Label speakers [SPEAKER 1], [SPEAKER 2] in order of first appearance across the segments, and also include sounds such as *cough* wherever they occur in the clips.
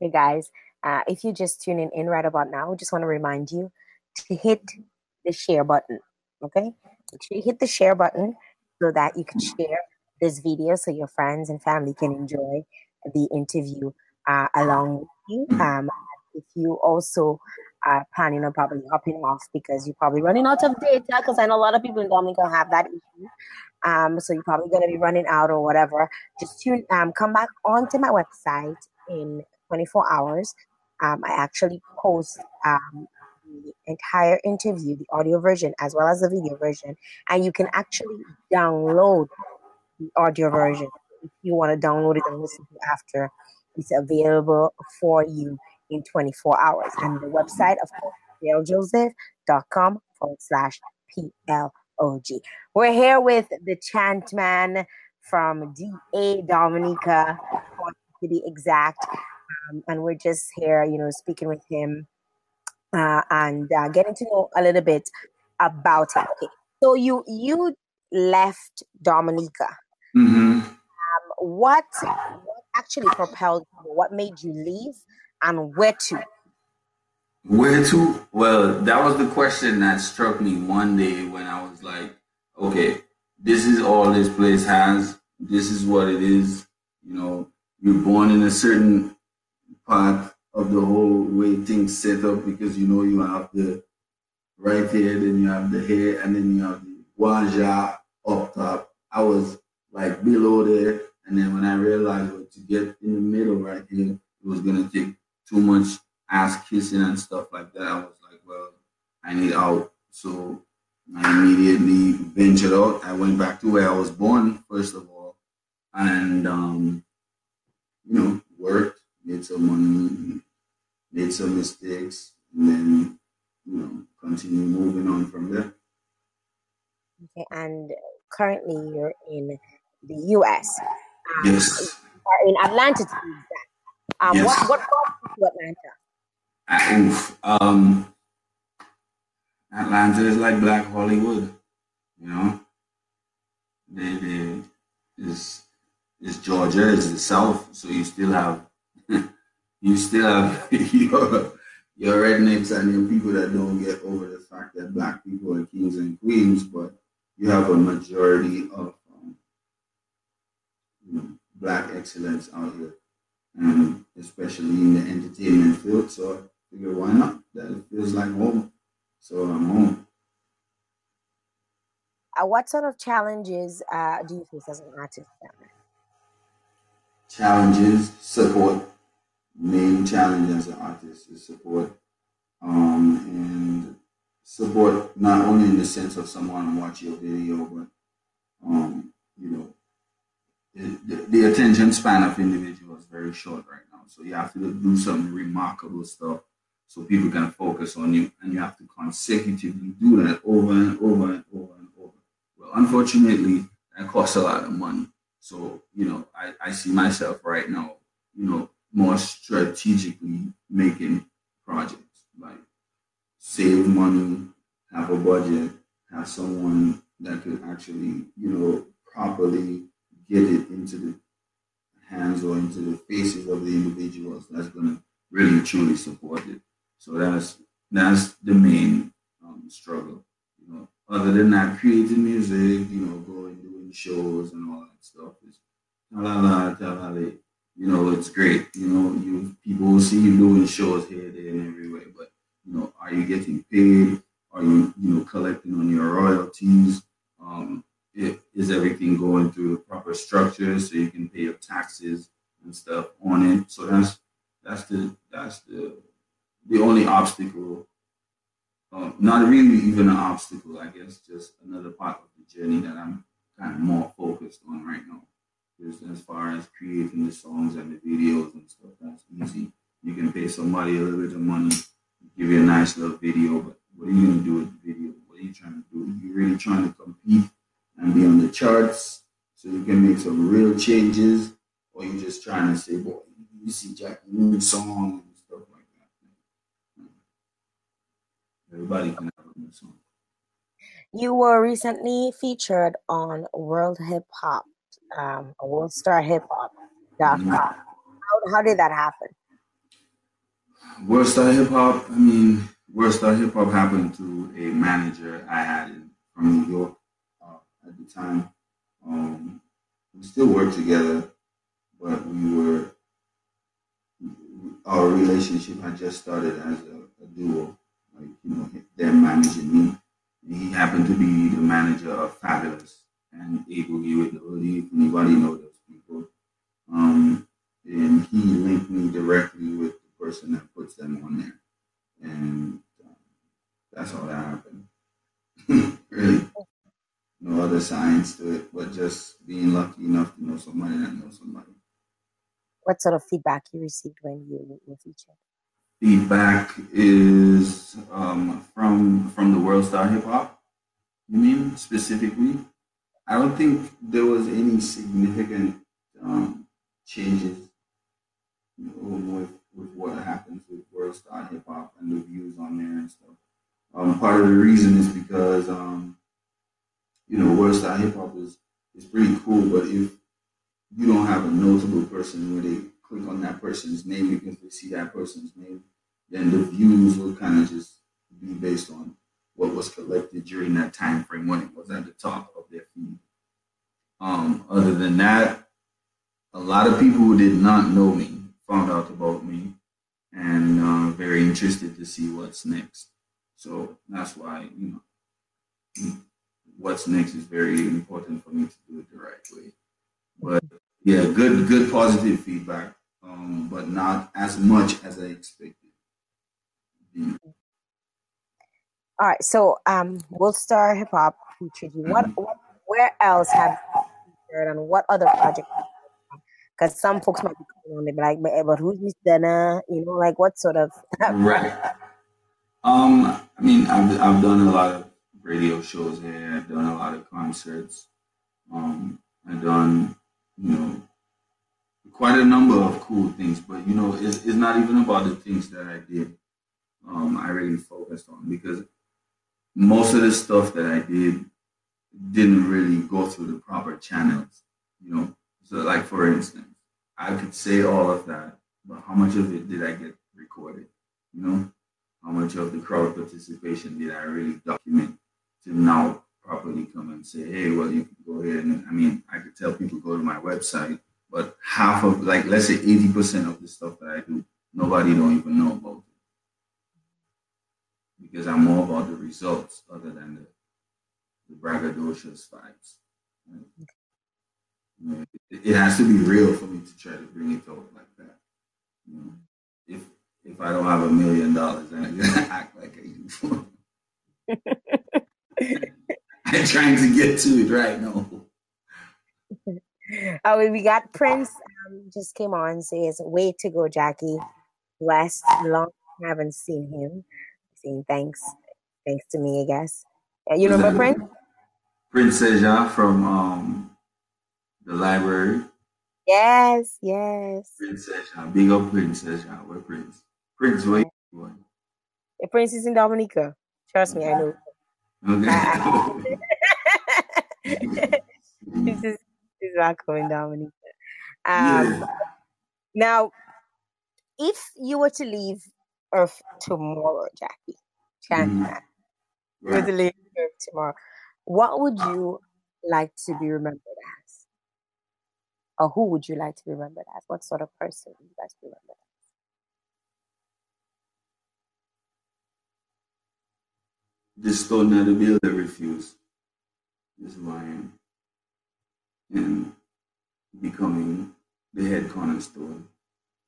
[SPEAKER 1] Okay, guys, uh, if you're just tuning in right about now, just want to remind you to hit the share button. Okay, you hit the share button so that you can share this video so your friends and family can enjoy the interview uh, along with you. Um, if you also are planning on probably hopping off because you're probably running out of data, because I know a lot of people in Dominica have that issue. Um, so you're probably going to be running out or whatever. Just tune, um, come back onto my website in 24 hours. Um, I actually post um, the entire interview, the audio version as well as the video version, and you can actually download the audio version if you want to download it and listen to it after. It's available for you in 24 hours. And the website, of course, dailjoseph.com forward slash PLOG. We're here with the chant man from DA Dominica, to be exact. Um, and we're just here, you know, speaking with him uh, and uh, getting to know a little bit about him. Okay. So you you left Dominica.
[SPEAKER 2] Mm-hmm.
[SPEAKER 1] Um, what what actually propelled you? What made you leave, and where to?
[SPEAKER 2] Where to? Well, that was the question that struck me one day when I was like, okay, this is all this place has. This is what it is. You know, you're born in a certain part of the whole way things set up because you know you have the right here, then you have the hair, and then you have the wanja up top. I was like below there, and then when I realized what to get in the middle right here, it was gonna take too much ass kissing and stuff like that. I was like, well, I need out. So I immediately ventured out. I went back to where I was born, first of all, and um, you know, worked, made some money, made some mistakes, and then you know, continue moving on from there.
[SPEAKER 1] Okay, and currently you're in the U.S.
[SPEAKER 2] Um, yes.
[SPEAKER 1] In Atlanta, to be exact. Um, yes. What what brought you to Atlanta?
[SPEAKER 2] Uh, oof, um, Atlanta is like Black Hollywood, you know. They, they is is Georgia, is the South, so you still have you still have *laughs* your your rednecks and your people that don't get over the fact that black people are kings and queens, but you have a majority of um, you know, black excellence out here, and especially in the entertainment field. So I figure why not? That feels like home. So I'm home.
[SPEAKER 1] Uh, what sort of challenges uh, do you face as an artist?
[SPEAKER 2] Challenges, support main challenge as an artist is support. Um, and support not only in the sense of someone watch your video, but um, you know, the, the, attention span of individuals is very short right now. So you have to do some remarkable stuff so people can focus on you, and you have to consecutively do that over and over and over and over. Well, unfortunately, that costs a lot of money. So you know, I, I see myself right now, you know, more strategically making projects like save money, have a budget, have someone that could actually, you know, properly get it into the hands or into the faces of the individuals that's going to really truly support it. So that's that's the main um, struggle. You know, other than that, creating music, you know, going doing shows and all that stuff is la la la la you know, it's great. You know, you people will see you doing shows here, there, and everywhere. But you know, are you getting paid? Are you, you know, collecting on your royalties? Um, it, is everything going through proper structure so you can pay your taxes and stuff on it? So that's that's the that's the the only obstacle. Um, not really even an obstacle, I guess, just another part of the journey that I'm kind of more focused on right now as far as creating the songs and the videos and stuff, that's easy. You can pay somebody a little bit of money, give you a nice little video, but what are you gonna do with the video? What are you trying to do? Are You're really trying to compete and be on the charts so you can make some real changes, or you just trying to say, boy, you see Jackie new song and stuff like that. Everybody can have a song.
[SPEAKER 1] You were recently featured on World Hip Hop um, World Star Hip Hop. How, how did that happen?
[SPEAKER 2] World Star Hip Hop. I mean, World Star Hip Hop happened to a manager I had in, from New York uh, at the time. Um, we still work together, but we were our relationship had just started as a, a duo. Like you know, them managing me. And he happened to be the manager of Fabolous and A Boogie wit. If anybody know those people, um, and he linked me directly with the person that puts them on there, and um, that's all that happened. *laughs* really, no other science to it, but just being lucky enough to know somebody that knows somebody.
[SPEAKER 1] What sort of feedback you received when you were featured?
[SPEAKER 2] Feedback is um, from from the World Star Hip Hop. You mean specifically? I don't think there was any significant um, changes you know, with with what happens with World Star Hip Hop and the views on there and stuff. Um, part of the reason is because um, you know World Star Hip Hop is is pretty cool, but if you don't have a notable person where they click on that person's name because they see that person's name, then the views will kind of just be based on what was collected during that time frame when it was at the top their feed. Um, other than that, a lot of people who did not know me found out about me and uh, very interested to see what's next. So that's why, you know, what's next is very important for me to do it the right way. But yeah, good, good positive feedback, um, but not as much as I expected.
[SPEAKER 1] Yeah. All right, so um, World Star Hip Hop featured you. What, what, where else have you featured, and what other projects? Because some folks might be calling on me, like, but, but who's Miss Dana? You know, like what sort of? *laughs*
[SPEAKER 2] right. Um, I mean, I've I've done a lot of radio shows here. I've done a lot of concerts. Um, I've done, you know, quite a number of cool things. But you know, it's, it's not even about the things that I did. Um, I really focused on because most of the stuff that I did didn't really go through the proper channels. You know, so like for instance, I could say all of that, but how much of it did I get recorded? You know, how much of the crowd participation did I really document to now properly come and say, hey, well, you can go ahead and I mean, I could tell people go to my website, but half of like let's say 80% of the stuff that I do, nobody don't even know about it. Because I'm more about the results other than the, the braggadocious vibes. Right? You know, it, it, has to be real for me to try to bring it out like that. You know, if if I don't have a million dollars, I'm gonna act like I do. *laughs* I'm trying to get to it right now. *laughs*
[SPEAKER 1] Oh, we got Prince. Um, just came on. Says, "Way to go, Jackie." Last long haven't seen him. Saying thanks, thanks to me, I guess. Yeah, you remember Prince?
[SPEAKER 2] Prince Seja from um, the library.
[SPEAKER 1] Yes, yes.
[SPEAKER 2] Prince Seja, big up Prince Seja. Where Prince? Prince, where you going?
[SPEAKER 1] The Prince is in Dominica. Trust me, I know. Okay. *laughs* this is this is not coming, Dominica. Um, yeah. Now, if you were to leave Earth tomorrow, Jackie, Chan, mm. you were to leave Earth tomorrow, what would you like to be remembered as? Or who would you like to be remembered as? What sort of person would you like to be remembered as?
[SPEAKER 2] the stone of the builder refused. Is am. And becoming the head cornerstone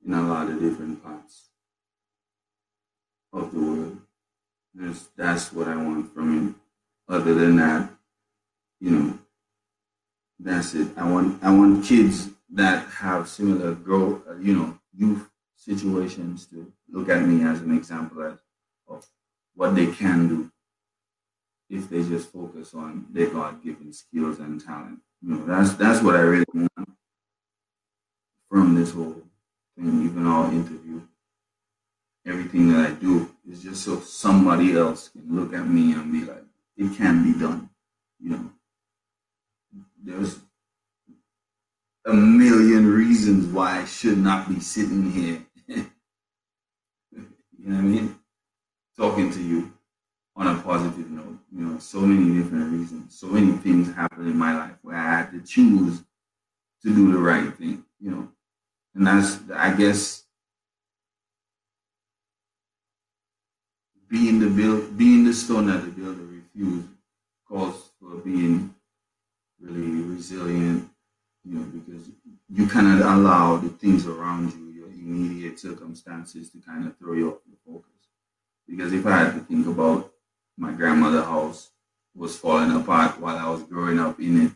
[SPEAKER 2] in a lot of different parts of the world. That's, that's what I want from him. Other than that, you know, that's it. I want I want kids that have similar growth, uh, you know, youth situations to look at me as an example of, of what they can do if they just focus on their God-given skills and talent. You know, that's that's what I really want from this whole thing, even our interview. Everything that I do is just so somebody else can look at me and be like, it can be done. You know, there's a million reasons why I should not be sitting here *laughs* You know what I mean? Talking to you on a positive note. You know, so many different reasons, so many things happened in my life where I had to choose to do the right thing. You know, and that's I guess being the build, being the stone that the builder refused calls for being really resilient. You know, because you cannot allow the things around you, your immediate circumstances, to kind of throw you off your focus. Because if I had to think about my grandmother's house was falling apart while I was growing up in it,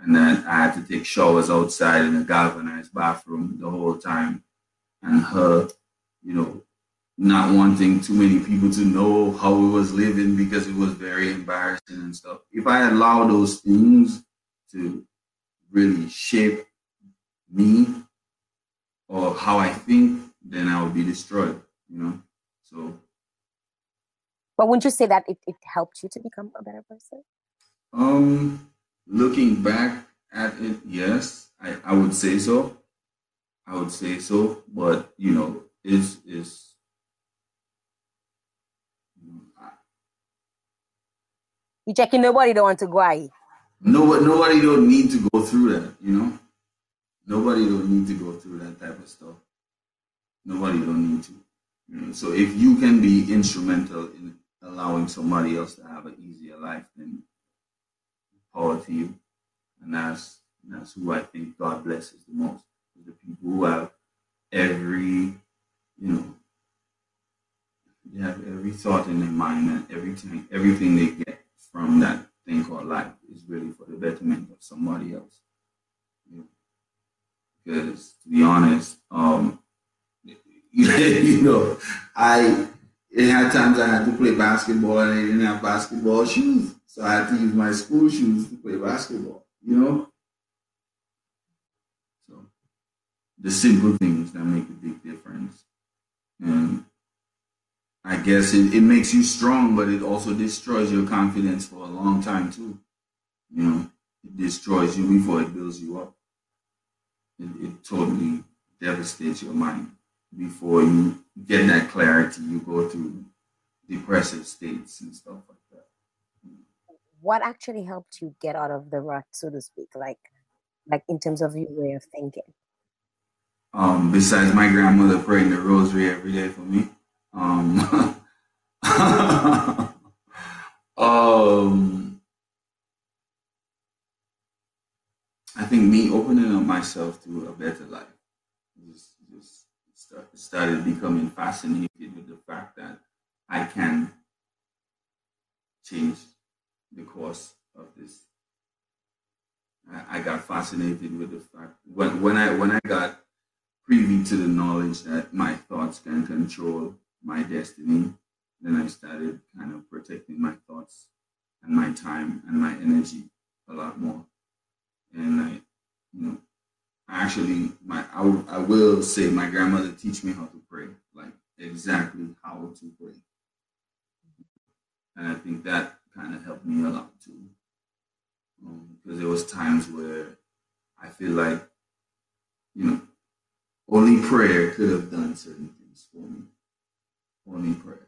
[SPEAKER 2] and then I had to take showers outside in a galvanized bathroom the whole time, and her, you know, not wanting too many people to know how we was living because it was very embarrassing and stuff. If I allow those things to really shape me or how I think, then I would be destroyed, you know? So.
[SPEAKER 1] But wouldn't you say that it, it helped you to become a better person?
[SPEAKER 2] Um, looking back at it, yes, I, I would say so. I would say so, but you know, it's, it's,
[SPEAKER 1] You checking nobody don't want to go out.
[SPEAKER 2] Nobody, nobody don't need to go through that, you know. Nobody don't need to go through that type of stuff. Nobody don't need to. You know? So if you can be instrumental in allowing somebody else to have an easier life, then power to you. And that's that's who I think God blesses the most. The people who have every, you know, they have every thought in their mind and everything everything they get from that thing called life is really for the betterment of somebody else. Because to be honest, um, *laughs* you know, I it had times I had to play basketball and I didn't have basketball shoes, so I had to use my school shoes to play basketball. You know, so the simple things that make a big difference, and I guess it, it makes you strong, but it also destroys your confidence for a long time too. You know, it destroys you before it builds you up. It, it totally devastates your mind. Before you get that clarity, you go through depressive states and stuff like that.
[SPEAKER 1] What actually helped you get out of the rut, so to speak, like like in terms of your way of thinking?
[SPEAKER 2] Um, besides my grandmother praying the rosary every day for me. Um, *laughs* um, I think me opening up myself to a better life just, just start, started becoming fascinated with the fact that I can change the course of this. I, I got fascinated with the fact when, when I when I got privy to the knowledge that my thoughts can control my destiny, then I started kind of protecting my thoughts and my time and my energy a lot more. And I, you know, actually, my I, w- I will say my grandmother teach me how to pray, like exactly how to pray. And I think that kind of helped me a lot too. Because um, there was times where I feel like, you know, only prayer could have done certain things for me only prayer.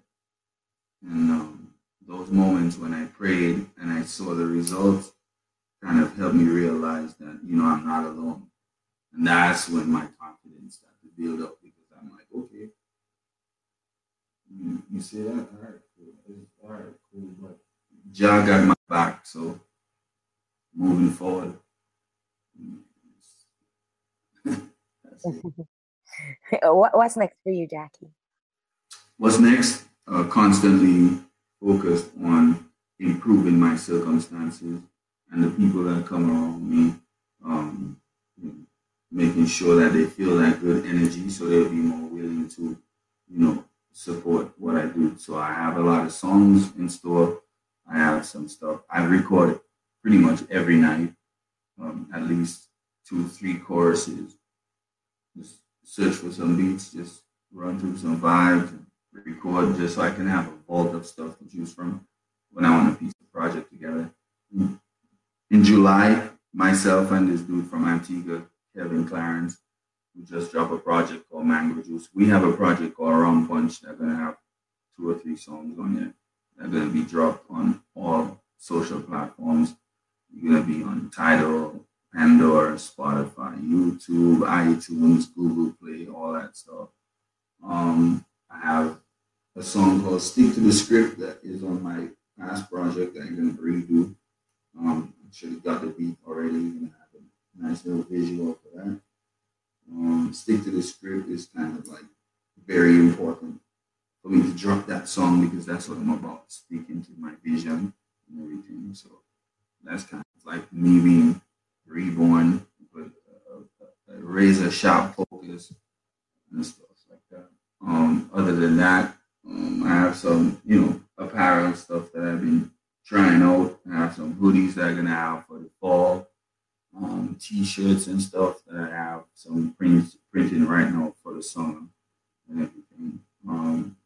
[SPEAKER 2] And um, those moments when I prayed and I saw the results kind of helped me realize that, you know, I'm not alone. And that's when my confidence started to build up because I'm like, okay, you, you see that? All right, cool. All right, cool. But Jah got my back. So moving forward. *laughs*
[SPEAKER 1] what, what's next for you, Jackie?
[SPEAKER 2] What's next? Uh, constantly focused on improving my circumstances and the people that come around me, um, making sure that they feel that good energy so they'll be more willing to, you know, support what I do. So I have a lot of songs in store. I have some stuff. I record pretty much every night, um, at least two, three choruses. Just search for some beats, just run through some vibes, record just so I can have a vault of stuff to choose from when I want to piece the project together. In July, myself and this dude from Antigua, Kevin Clarence, we just dropped a project called Mango Juice. We have a project called Rum Punch that's gonna have two or three songs on it. They're gonna be dropped on all social platforms. You're gonna be on Tidal, Pandora, Spotify, YouTube, iTunes, Google Play, all that stuff. Um, I have a song called Stick to the Script that is on my past project that I'm gonna redo. Um, actually got the beat already. Gonna have a nice little visual for that. Um, Stick to the Script is kind of like very important for me to drop that song because that's what I'm about, speaking to my vision and everything. So that's kind of like me being reborn with a, a, a razor sharp focus and stuff like that. Um, other than that, um, I have some, you know, apparel stuff that I've been trying out. I have some hoodies that I'm gonna have for the fall, um, t-shirts and stuff that I have some prints printing right now for the summer and everything. Um,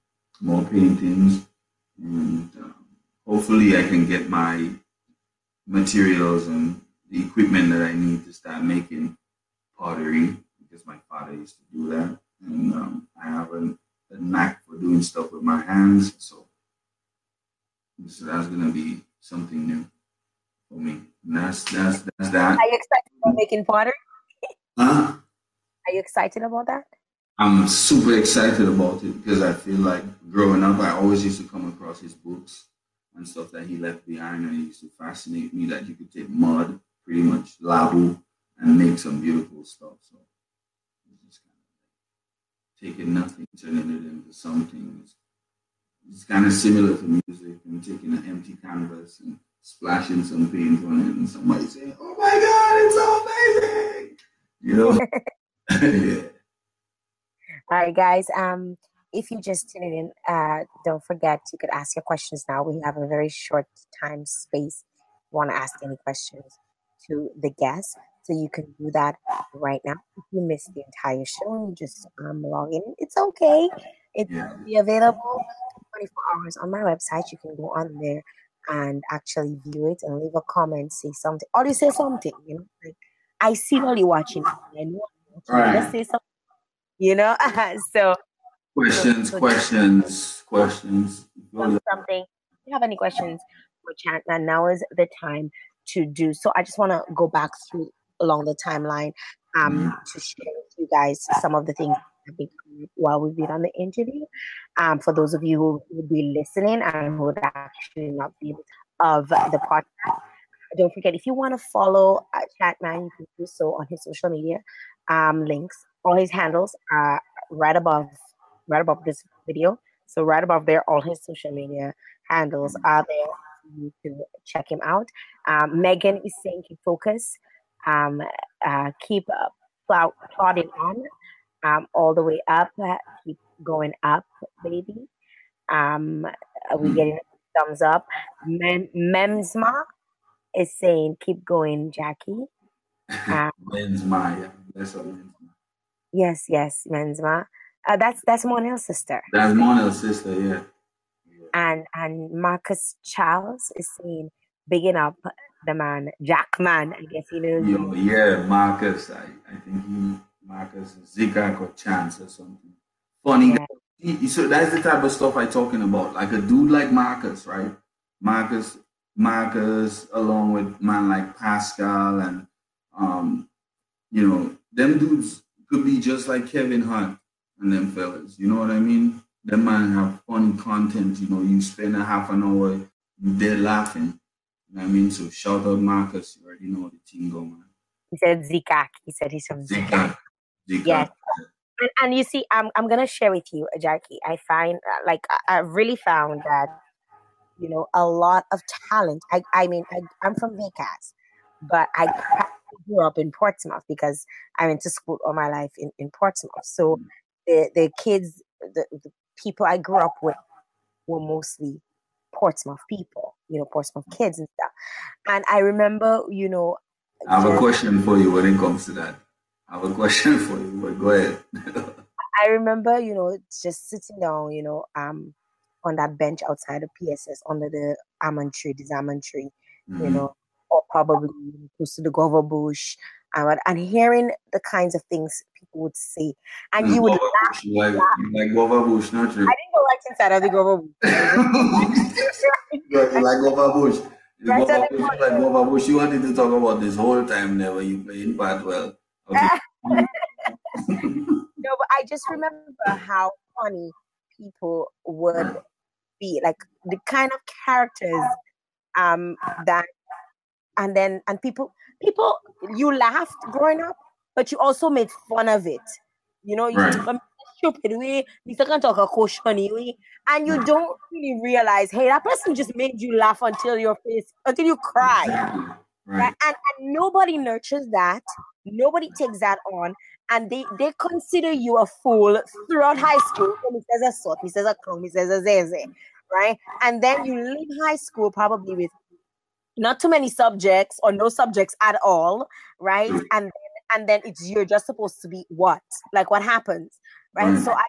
[SPEAKER 2] more paintings, and um, hopefully I can get my materials and the equipment that I need to start making pottery because my father used to do that, and um, I have a, a knack for doing stuff with my hands. So, so that's gonna be something new for me. And that's that's that's that.
[SPEAKER 1] Are you excited about making pottery?
[SPEAKER 2] Huh?
[SPEAKER 1] Are you excited about that?
[SPEAKER 2] I'm super excited about it because I feel like growing up, I always used to come across his books and stuff that he left behind, and it used to fascinate me that you could take mud, pretty much labu, and make some beautiful stuff. So it's just kind of taking nothing, turning it into something. It's, it's kind of similar to music and taking an empty canvas and splashing some paint on it, and somebody saying, "Oh my God, it's so amazing!" You know? *laughs* yeah.
[SPEAKER 1] All right, guys. Um, if you just tuned in, uh, don't forget you could ask your questions now. We have a very short time space. Want to ask any questions to the guests, so you can do that right now. If you missed the entire show, you just um, log in. It's okay. It's
[SPEAKER 2] Yeah.
[SPEAKER 1] be available 24 hours on my website. You can go on there and actually view it and leave a comment, say something, or you say something. You know, like I see while you're watching. I know.
[SPEAKER 2] Right.
[SPEAKER 1] Just say something. You know, *laughs* so
[SPEAKER 2] Questions,
[SPEAKER 1] so-
[SPEAKER 2] questions, questions.
[SPEAKER 1] something. If you have any questions for chat, now now is the time to do so. I just want to go back through along the timeline um, to share with you guys some of the things that have been coming while we've been on the interview. Um, for those of you who would be listening and who would actually not be of the podcast, don't forget if you want to follow uh, Chatman, you can do so on his social media um, links. All his handles are right above, right above this video. So right above there, all his social media handles are there for you to check him out. Um, Megan is saying keep focus, um, uh, keep plow, plodding on, um, all the way up, uh, keep going up, baby. Um, are we getting thumbs up? Mem- Memsma is saying keep going, Jackie. *laughs* Um,
[SPEAKER 2] Maya? That's a
[SPEAKER 1] yes, yes, Mensma. Uh, that's that's Monel's sister.
[SPEAKER 2] That's Monel's sister, yeah. yeah.
[SPEAKER 1] and and Marcus Charles is saying bigging up the man Jackman. I guess he knows.
[SPEAKER 2] Yeah, Marcus. I, I think he Marcus Zika or Chance or something. Funny
[SPEAKER 1] Yeah.
[SPEAKER 2] guy. He- so that's the type of stuff I talking about. Like a dude like Marcus, right? Marcus, Marcus, along with man like Pascal and um, you know, them dudes could be just like Kevin Hunt and them fellas. You know what I mean? Them man have fun content. You know, you spend a half an hour, you there laughing. You know what I mean? So shout out Marcus. You already know the team go, man.
[SPEAKER 1] He said Zikak. He said he's from Zikak.
[SPEAKER 2] Zika. Zika.
[SPEAKER 1] Yes. And, and you see, I'm I'm gonna share with you, Jackie. I find uh, like I, I really found that you know a lot of talent. I I mean I, I'm from Vieille Case, but I grew up in Portsmouth because I went to school all my life in, in Portsmouth. So the the kids, the, the people I grew up with were mostly Portsmouth people, you know, Portsmouth kids and stuff. And I remember, you know,
[SPEAKER 2] I have a question for you when it comes to that. I have a question for you, but go ahead. *laughs*
[SPEAKER 1] I remember, you know, just sitting down, you know, um, on that bench outside the PSS under the almond tree, this almond tree, you
[SPEAKER 2] Mhm.
[SPEAKER 1] know, or probably close to the guava bush, and, and hearing the kinds of things people would say, and you would laugh.
[SPEAKER 2] Like, like Gova Bush, not true.
[SPEAKER 1] I didn't go right inside of the Gova Bush.
[SPEAKER 2] like Gova Bush. *laughs* Right Gova Bush, like Gova Bush, you wanted to talk about this whole time never you playing part well. Okay. *laughs*
[SPEAKER 1] no, but I just remember how funny people would be, like the kind of characters um that and then and people people you laughed growing up, but you also made fun of it. You know, you right. stupid way, you can talk a question way, and you don't really realize, hey, that person just made you laugh until your face until you cry. Exactly. Right. And, and nobody nurtures that. Nobody takes that on. And they, they consider you a fool throughout high school. He says a sort, he says a clown, he says a zeze, right? And then you leave high school probably with not too many subjects or no subjects at all, right? Mm. And then, and then it's you're just supposed to be what? Like what happens, right? Mm. So I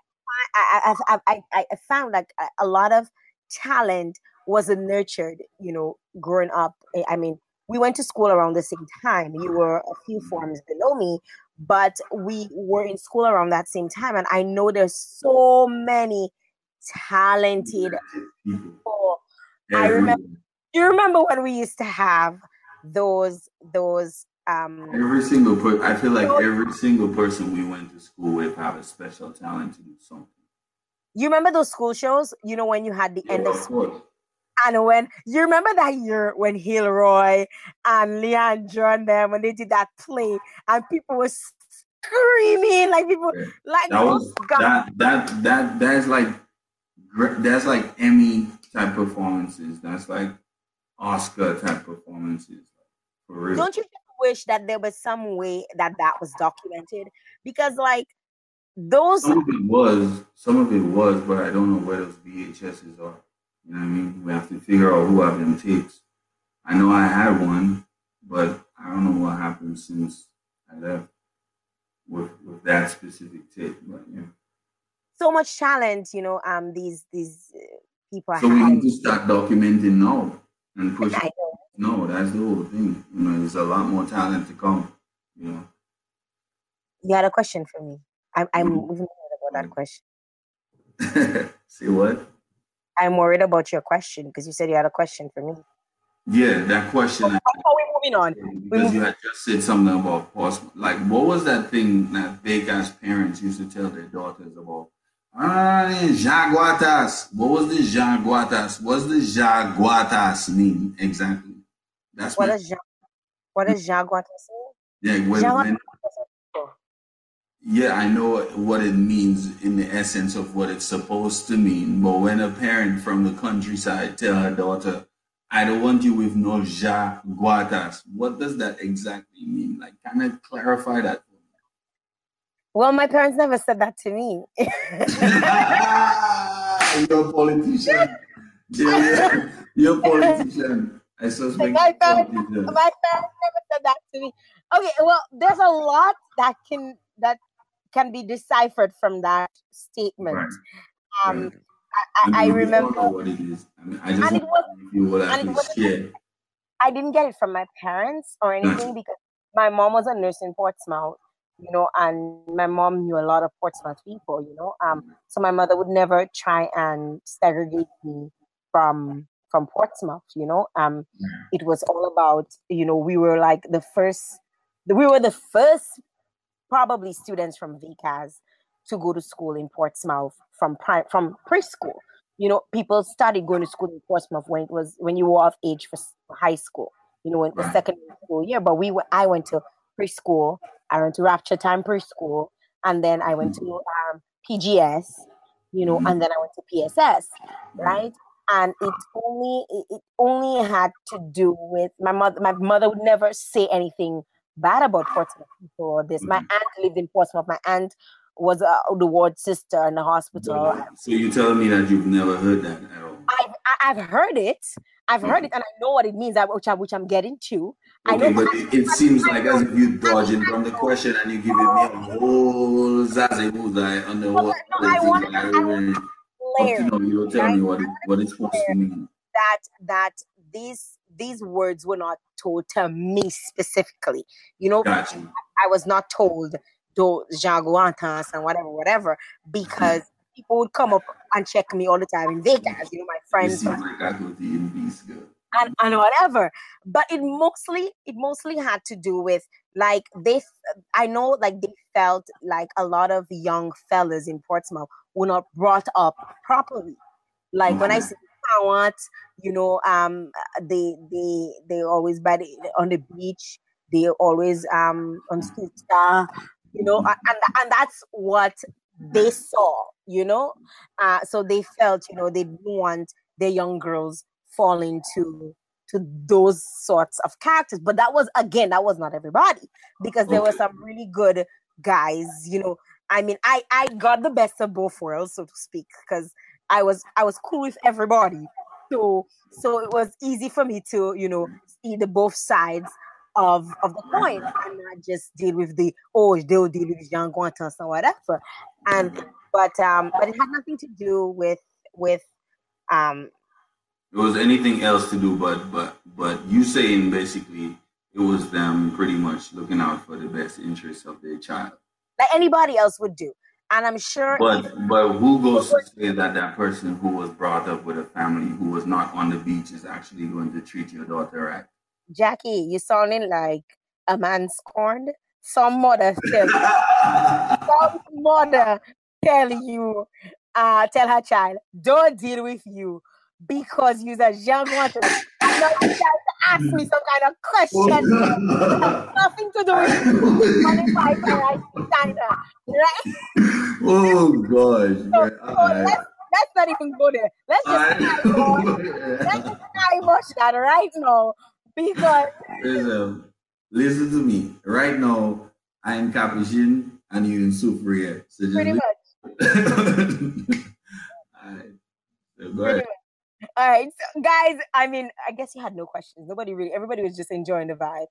[SPEAKER 1] I, I I I found like a lot of talent wasn't nurtured, you know, growing up. I mean, we went to school around the same time. You were a few forms below me, but we were in school around that same time. And I know there's so many talented people. I remember you remember when we used to have those those um
[SPEAKER 2] every single per- I feel like every single person we went to school with have a special talent to do something.
[SPEAKER 1] You remember those school shows? You know when you had the yeah, end of, of school. Course. And when you remember that year when Hilroy and Leandra and them when they did that play and people were screaming like people yeah. like
[SPEAKER 2] that was that that that that's like that's like Emmy type performances. That's like Oscar type performances. For real.
[SPEAKER 1] Don't you wish that there was some way that that was documented? Because like those
[SPEAKER 2] some of it was, some of it was, but I don't know where those VHSs are. You know what I mean? We have to figure out who have them tapes. I know I had one, but I don't know what happened since I left with with that specific tape. But yeah.
[SPEAKER 1] So much talent, you know. Um, these these uh, people.
[SPEAKER 2] So we need to start documenting now and push. No, that's the whole thing. You know, there's a lot more talent to come. You know.
[SPEAKER 1] You had a question for me. I'm I'm mm-hmm. even about that question. *laughs*
[SPEAKER 2] See what?
[SPEAKER 1] I'm worried about your question because you said you had a question for me.
[SPEAKER 2] Yeah, that question.
[SPEAKER 1] How are we moving on?
[SPEAKER 2] Because you had just said something about Portsmouth. Like, what was that thing that big ass parents used to tell their daughters about? Ah, jaguatas. What was the jaguatas? What's the jaguatas mean exactly?
[SPEAKER 1] That's what, what is what does jaguatas
[SPEAKER 2] mean? Yeah, when, when, yeah, I know what it means in the essence of what it's supposed to mean. But when a parent from the countryside tell her daughter, I don't want you with no jaguatas, what does that exactly mean? Like, can I clarify that?
[SPEAKER 1] Well, my parents never said that to me. *laughs*
[SPEAKER 2] you're a politician. Yeah, you're a politician. I suspect. *laughs* My
[SPEAKER 1] parents, my parents never said that to me. Okay, well, there's a lot that can that can be deciphered from that statement. Right. Um, right. I, I, I remember
[SPEAKER 2] what it is. I mean, I just want you what I.
[SPEAKER 1] I didn't get it from my parents or anything because my mom was a nurse in Portsmouth, you know, and my mom knew a lot of Portsmouth people, you know. Um, so my mother would never try and segregate me from from Portsmouth, you know. Um, it was all about, you know, we were like the first, we were the first probably students from Vieille Case to go to school in Portsmouth from pri- from preschool. You know, people started going to school in Portsmouth when it was when you were of age for high school. You know, in the second school year. But we were, I went to preschool. I went to Rapture Time preschool, and then I went to um, PGS. You know, and then I went to PSS. Right, and it only it only had to do with my mother. My mother would never say anything bad about Portsmouth before this. My mm-hmm. aunt lived in Portsmouth. My aunt was uh, the ward sister in the hospital.
[SPEAKER 2] So you're telling me that you've never heard that at all?
[SPEAKER 1] I've, heard it. I've heard mm-hmm. it, and I know what it means, which, I, which I'm getting to.
[SPEAKER 2] Okay, I know, but it, it seems like as if you're dodging from the question and you're giving me a whole zaze on the whole. No, I want, I want layer, you know, you tell me what it, what it's supposed to mean.
[SPEAKER 1] That that these these words were not told to me specifically. You know,
[SPEAKER 2] Gotcha.
[SPEAKER 1] I was not told do Jean Guantas and whatever, whatever, because people would come up and check me all the time in Vieille Case. You know, my friends
[SPEAKER 2] seems like I go to NB's good.
[SPEAKER 1] and, and whatever. But it mostly it mostly had to do with like they i know like they felt like a lot of young fellas in Portsmouth were not brought up properly. Like when I
[SPEAKER 2] Okay.
[SPEAKER 1] say want, you know, um they they they always by the, on the beach, they always um on street star, you know, and and that's what they saw, you know. Uh so they felt, you know, they didn't want their young girls falling to to those sorts of characters. But that was again, that was not everybody because there were some really good guys, you know. I mean, I I got the best of both worlds, so to speak, because I was I was cool with everybody. So so it was easy for me to, you know, see the both sides of of the coin and not just deal with the oh they'll deal with young Guantas or whatever. And but um but it had nothing to do with with um
[SPEAKER 2] It was anything else to do, but but but you saying basically it was them pretty much looking out for the best interests of their child.
[SPEAKER 1] like anybody else would do. And I'm sure if
[SPEAKER 2] But but who goes to say that that person who was brought up with a family who was not on the beach is actually going to treat your daughter right?
[SPEAKER 1] Jackie, you sounding like a man scorned. Some mother tell some mother tell you, uh, tell her child, don't deal with you because you're a young one. You try to ask me some kind of question. Nothing to do with qualified standard, right?
[SPEAKER 2] oh gosh.
[SPEAKER 1] So, so let's let's not even go there. Let's just let's
[SPEAKER 2] Alright.
[SPEAKER 1] just kibosh that right now because
[SPEAKER 2] Listen, listen to me. Right now, I am Capuchin and you in Soufriere. So just
[SPEAKER 1] pretty
[SPEAKER 2] listen.
[SPEAKER 1] much. *laughs*
[SPEAKER 2] Alright. So go ahead.
[SPEAKER 1] All right, so guys. I mean, I guess you had no questions. Nobody really. Everybody was just enjoying the vibe,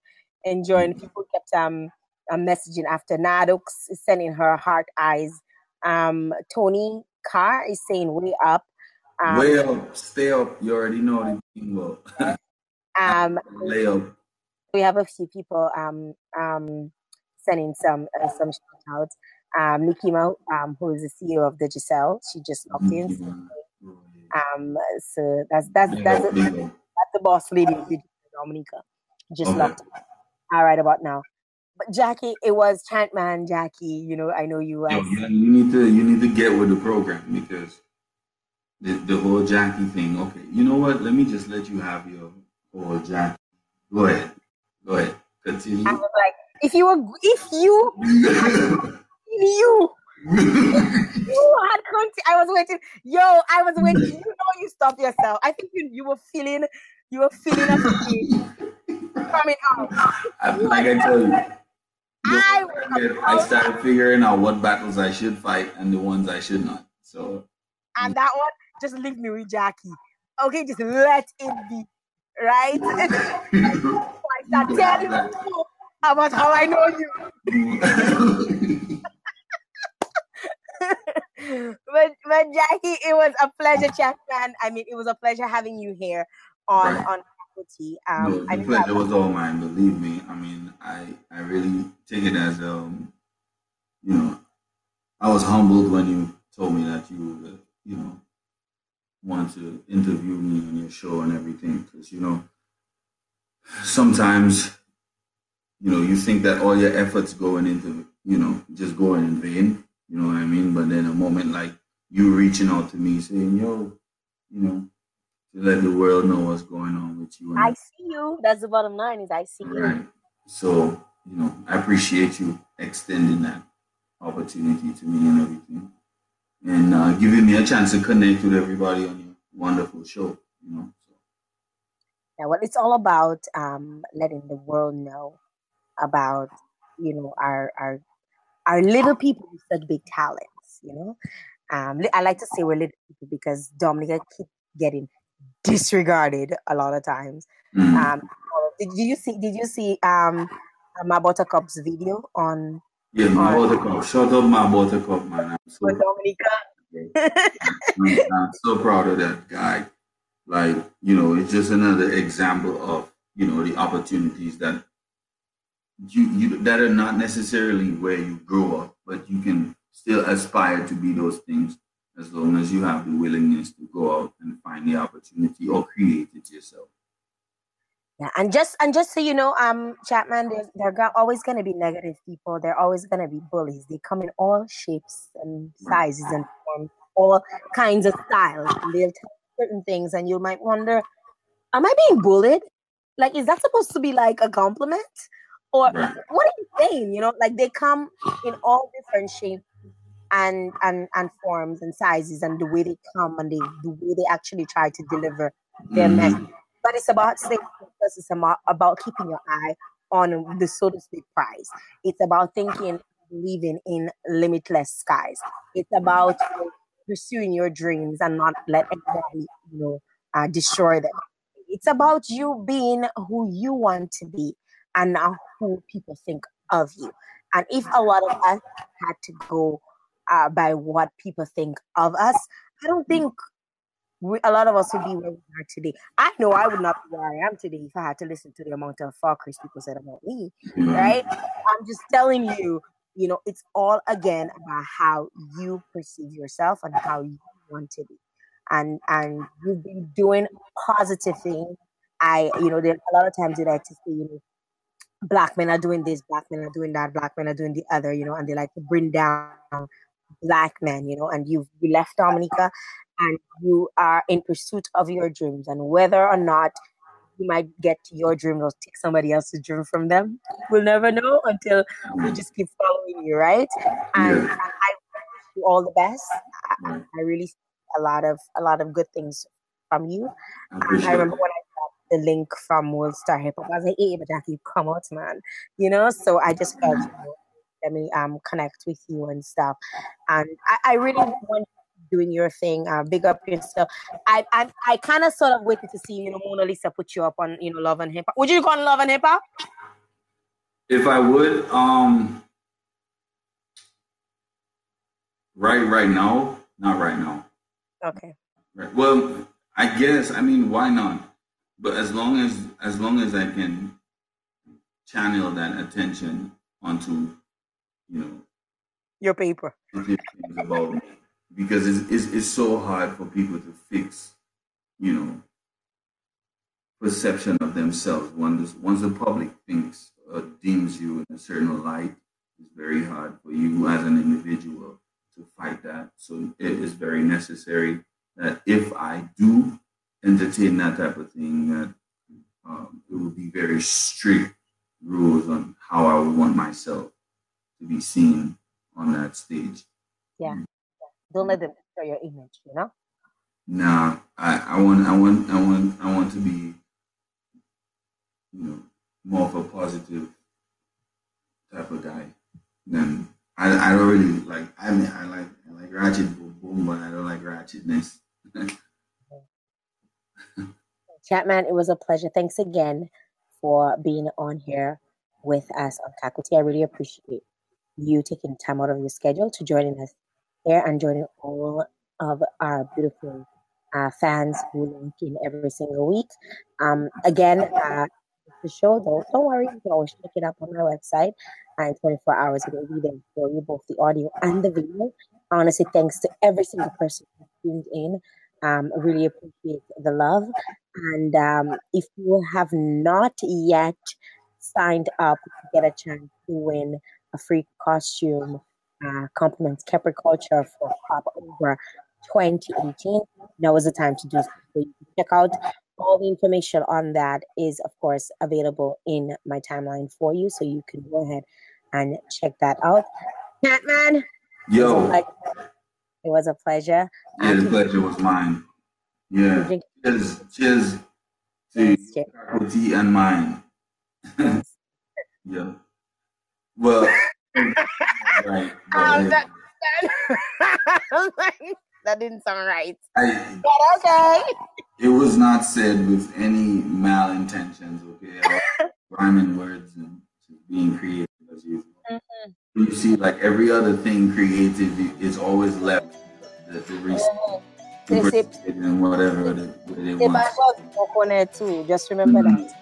[SPEAKER 1] enjoying. People kept um, um messaging after Nadux is sending her heart eyes. Um, Tony Carr is saying way up. Um,
[SPEAKER 2] Way up, stay up. You already know the thing well.
[SPEAKER 1] Um,
[SPEAKER 2] up.
[SPEAKER 1] we have a few people um um sending some uh, some shout outs. Um, Nikima, um, who is the CEO of the Giselle, she just logged in. Um, so that's that's that's
[SPEAKER 2] big up.
[SPEAKER 1] that's the boss lady, Dominica. Just
[SPEAKER 2] Okay.
[SPEAKER 1] logged in. All right, about now. But Jackie, it was Chantman, Jackie. You know, I know you.
[SPEAKER 2] Yo, you, you need to you need to get with the program because the, the whole Jackie thing. Okay, you know what? Let me just let you have your whole Jackie. Go ahead. Go ahead. Continue.
[SPEAKER 1] I was like, if you were, if you, if you, you had conti- I was waiting. Yo, I was waiting. You know, you stopped yourself. I think you, you were feeling, you were feeling a coming out.
[SPEAKER 2] I, like I tell you,
[SPEAKER 1] I
[SPEAKER 2] I started figuring out what battles I should fight and the ones I should not. So
[SPEAKER 1] and that one, just leave me with Jackie. Okay, just let it be, right? *laughs* I start telling you about how I know you. *laughs* but but Jackie, it was a pleasure, Chapman. I mean, it was a pleasure having you here on
[SPEAKER 2] Right.
[SPEAKER 1] on faculty.
[SPEAKER 2] No,
[SPEAKER 1] Um, I mean,
[SPEAKER 2] pleasure was all mine. Believe me. I mean, I I really take it as um, you know, I was humbled when you told me that you uh, you know, want to interview me on your show and everything. Because you know, sometimes, you know, you think that all your efforts going into, you know, just going in vain. You know what I mean? But then a moment like you reaching out to me saying, "Yo," you know, to let the world know what's going on with you.
[SPEAKER 1] I see you. That's the bottom line. Is I see you.
[SPEAKER 2] Right. So, you know, I appreciate you extending that opportunity to me and everything. And uh, giving me a chance to connect with everybody on your wonderful show, you know. So,
[SPEAKER 1] Yeah, well, it's all about um, letting the world know about you know our our our little people with such big talents. You know, um, I like to say we're little people because Dominica keep getting disregarded a lot of times.
[SPEAKER 2] mm.
[SPEAKER 1] Um, did you see? Did you see um, my Buttercup's video on
[SPEAKER 2] yeah, my
[SPEAKER 1] on
[SPEAKER 2] buttercup. Shut up, my buttercup, man. I'm so? I'm, I'm so proud of that guy. like you know it's just another example of you know the opportunities that you, you that are not necessarily where you grow up but you can still aspire to be those things as long as you have the willingness to go out and find the opportunity or create it yourself
[SPEAKER 1] yeah, and just and just so you know, um, Chapman, there's there are always going to be negative people. They're always going to be bullies. They come in all shapes and sizes and forms, all kinds of styles. They'll tell certain things, and you might wonder, am I being bullied? Like, is that supposed to be like a compliment, or what are you saying? You know, like they come in all different shapes and and and forms and sizes, and the way they come and they the way they actually try to deliver their mm. message but it's about staying focused. It's about, keeping your eye on the so to speak prize. It's about thinking, believing in limitless skies. It's about pursuing your dreams and not let anybody, you know, uh, destroy them. It's about you being who you want to be and not who people think of you. And if a lot of us had to go uh, by what people think of us, I don't think we, a lot of us would be where we are today. I know I would not be where I am today if I had to listen to the amount of fuckers people said about me, mm-hmm. right? I'm just telling you, you know, it's all again about how you perceive yourself and how you want to be. And and you've been doing positive things. I, you know, there a lot of times they like to say, you know, black men are doing this, black men are doing that, black men are doing the other, you know, and they like to bring down black men, you know, and you've you left Dominica and you are in pursuit of your dreams and whether or not you might get to your dream or take somebody else's dream from them we'll never know until we just keep following you right? And, yeah. i wish you all the best. I, I, really see a lot of a lot of good things from you. I, I remember when i got the link from world star hip hop i was like hey but jackie come out man you know? So i just felt you know, let me um connect with you and stuff. And i, I really want doing your thing. Uh, big up yourself. I I, I kind of sort of waited to see you know Mona Lisa put you up on you know Love and Hip Hop. Would you go on Love and Hip Hop?
[SPEAKER 2] If I would, um, right right now, not right now.
[SPEAKER 1] Okay.
[SPEAKER 2] Right. Well, I guess I mean why not? But as long as as long as I can channel that attention onto, you know,
[SPEAKER 1] your paper
[SPEAKER 2] about me because it's, it's, it's so hard for people to fix, you know, perception of themselves. Once, once the public thinks or deems you in a certain light, it's very hard for you as an individual to fight that. So it is very necessary that if I do entertain that type of thing, that um, it will be very strict rules on how I would want myself to be seen on that stage.
[SPEAKER 1] Yeah. Don't let them destroy your image, you know?
[SPEAKER 2] Nah, I, I want I want I want I want to be you know more of a positive type of guy than I I don't really like I mean I like I like ratchet boom boom but I don't like ratchetness. *laughs*
[SPEAKER 1] Chapman, it was a pleasure. Thanks again for being on here with us on Kakuti. I really appreciate you taking time out of your schedule to join us here and joining all of our beautiful uh, fans who link in every single week. Um, again, uh, the show, don't, don't worry, you can always check it up on my website. And 24 hours it will be there for you, both the audio and the video. Honestly, thanks to every single person who tuned in. Um, really appreciate the love. And um, if you have not yet signed up to get a chance to win a free costume uh, compliments Kepri Culture for Pop Over 2018. Now is the time to do so. You can check out all the information on that is, of course, available in my timeline for you. So you can go ahead and check that out. Catman.
[SPEAKER 2] Yo.
[SPEAKER 1] It was a pleasure.
[SPEAKER 2] Yeah, the pleasure was mine. Yeah. Cheers. Cheers to tea and mine. *laughs* yeah. Well, *laughs*
[SPEAKER 1] right. Um, that, that, *laughs* that, didn't sound right. I, but okay.
[SPEAKER 2] It was not said with any malintentions, okay? *laughs* Rhyming words and being creative as usual. Mm-hmm. You see, like every other thing creative is always left the, the reason. Mm-hmm. And whatever they, they
[SPEAKER 1] they
[SPEAKER 2] want.
[SPEAKER 1] back us walk on it too. Just remember that.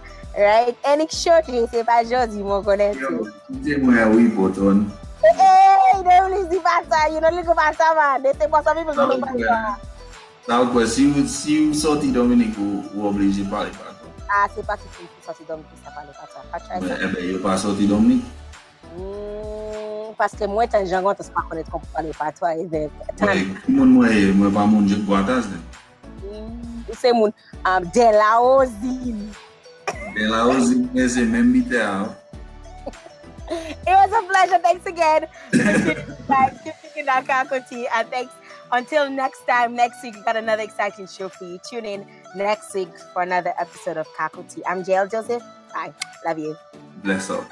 [SPEAKER 1] *laughs* Right? Enik short yo, se pa jodi
[SPEAKER 2] mwen konen sou. Mwen mwen wipoton.
[SPEAKER 1] Hey, don't lose the pasta. You don't lose the pasta, man. They say pasta people don't lose pasta.
[SPEAKER 2] Now, because si ou, si ou soti Dominik ou, ou oblige pale pata.
[SPEAKER 1] Ah, se pa ki si ou soti Dominik sa pale pata. Ebe, yo pa soti Dominik?
[SPEAKER 2] Paske mwen tan jangon tas pa
[SPEAKER 1] konet kon pale pata. Moun mwen, mwen pa moun jek gwatas de. Se moun, dela o
[SPEAKER 2] zili. Tout le monde moi moi pas mon jeu boitas ne.
[SPEAKER 1] C'est mon Delaozine.
[SPEAKER 2] De la ozi ese même bite.
[SPEAKER 1] It was a pleasure. Thanks again. For picking up Kakoti. And thanks until next time. Next week, we got another exciting show for you. Tune in next week for another episode of Kakoti. I'm JL Joseph. Bye. Love you.
[SPEAKER 2] Bless up.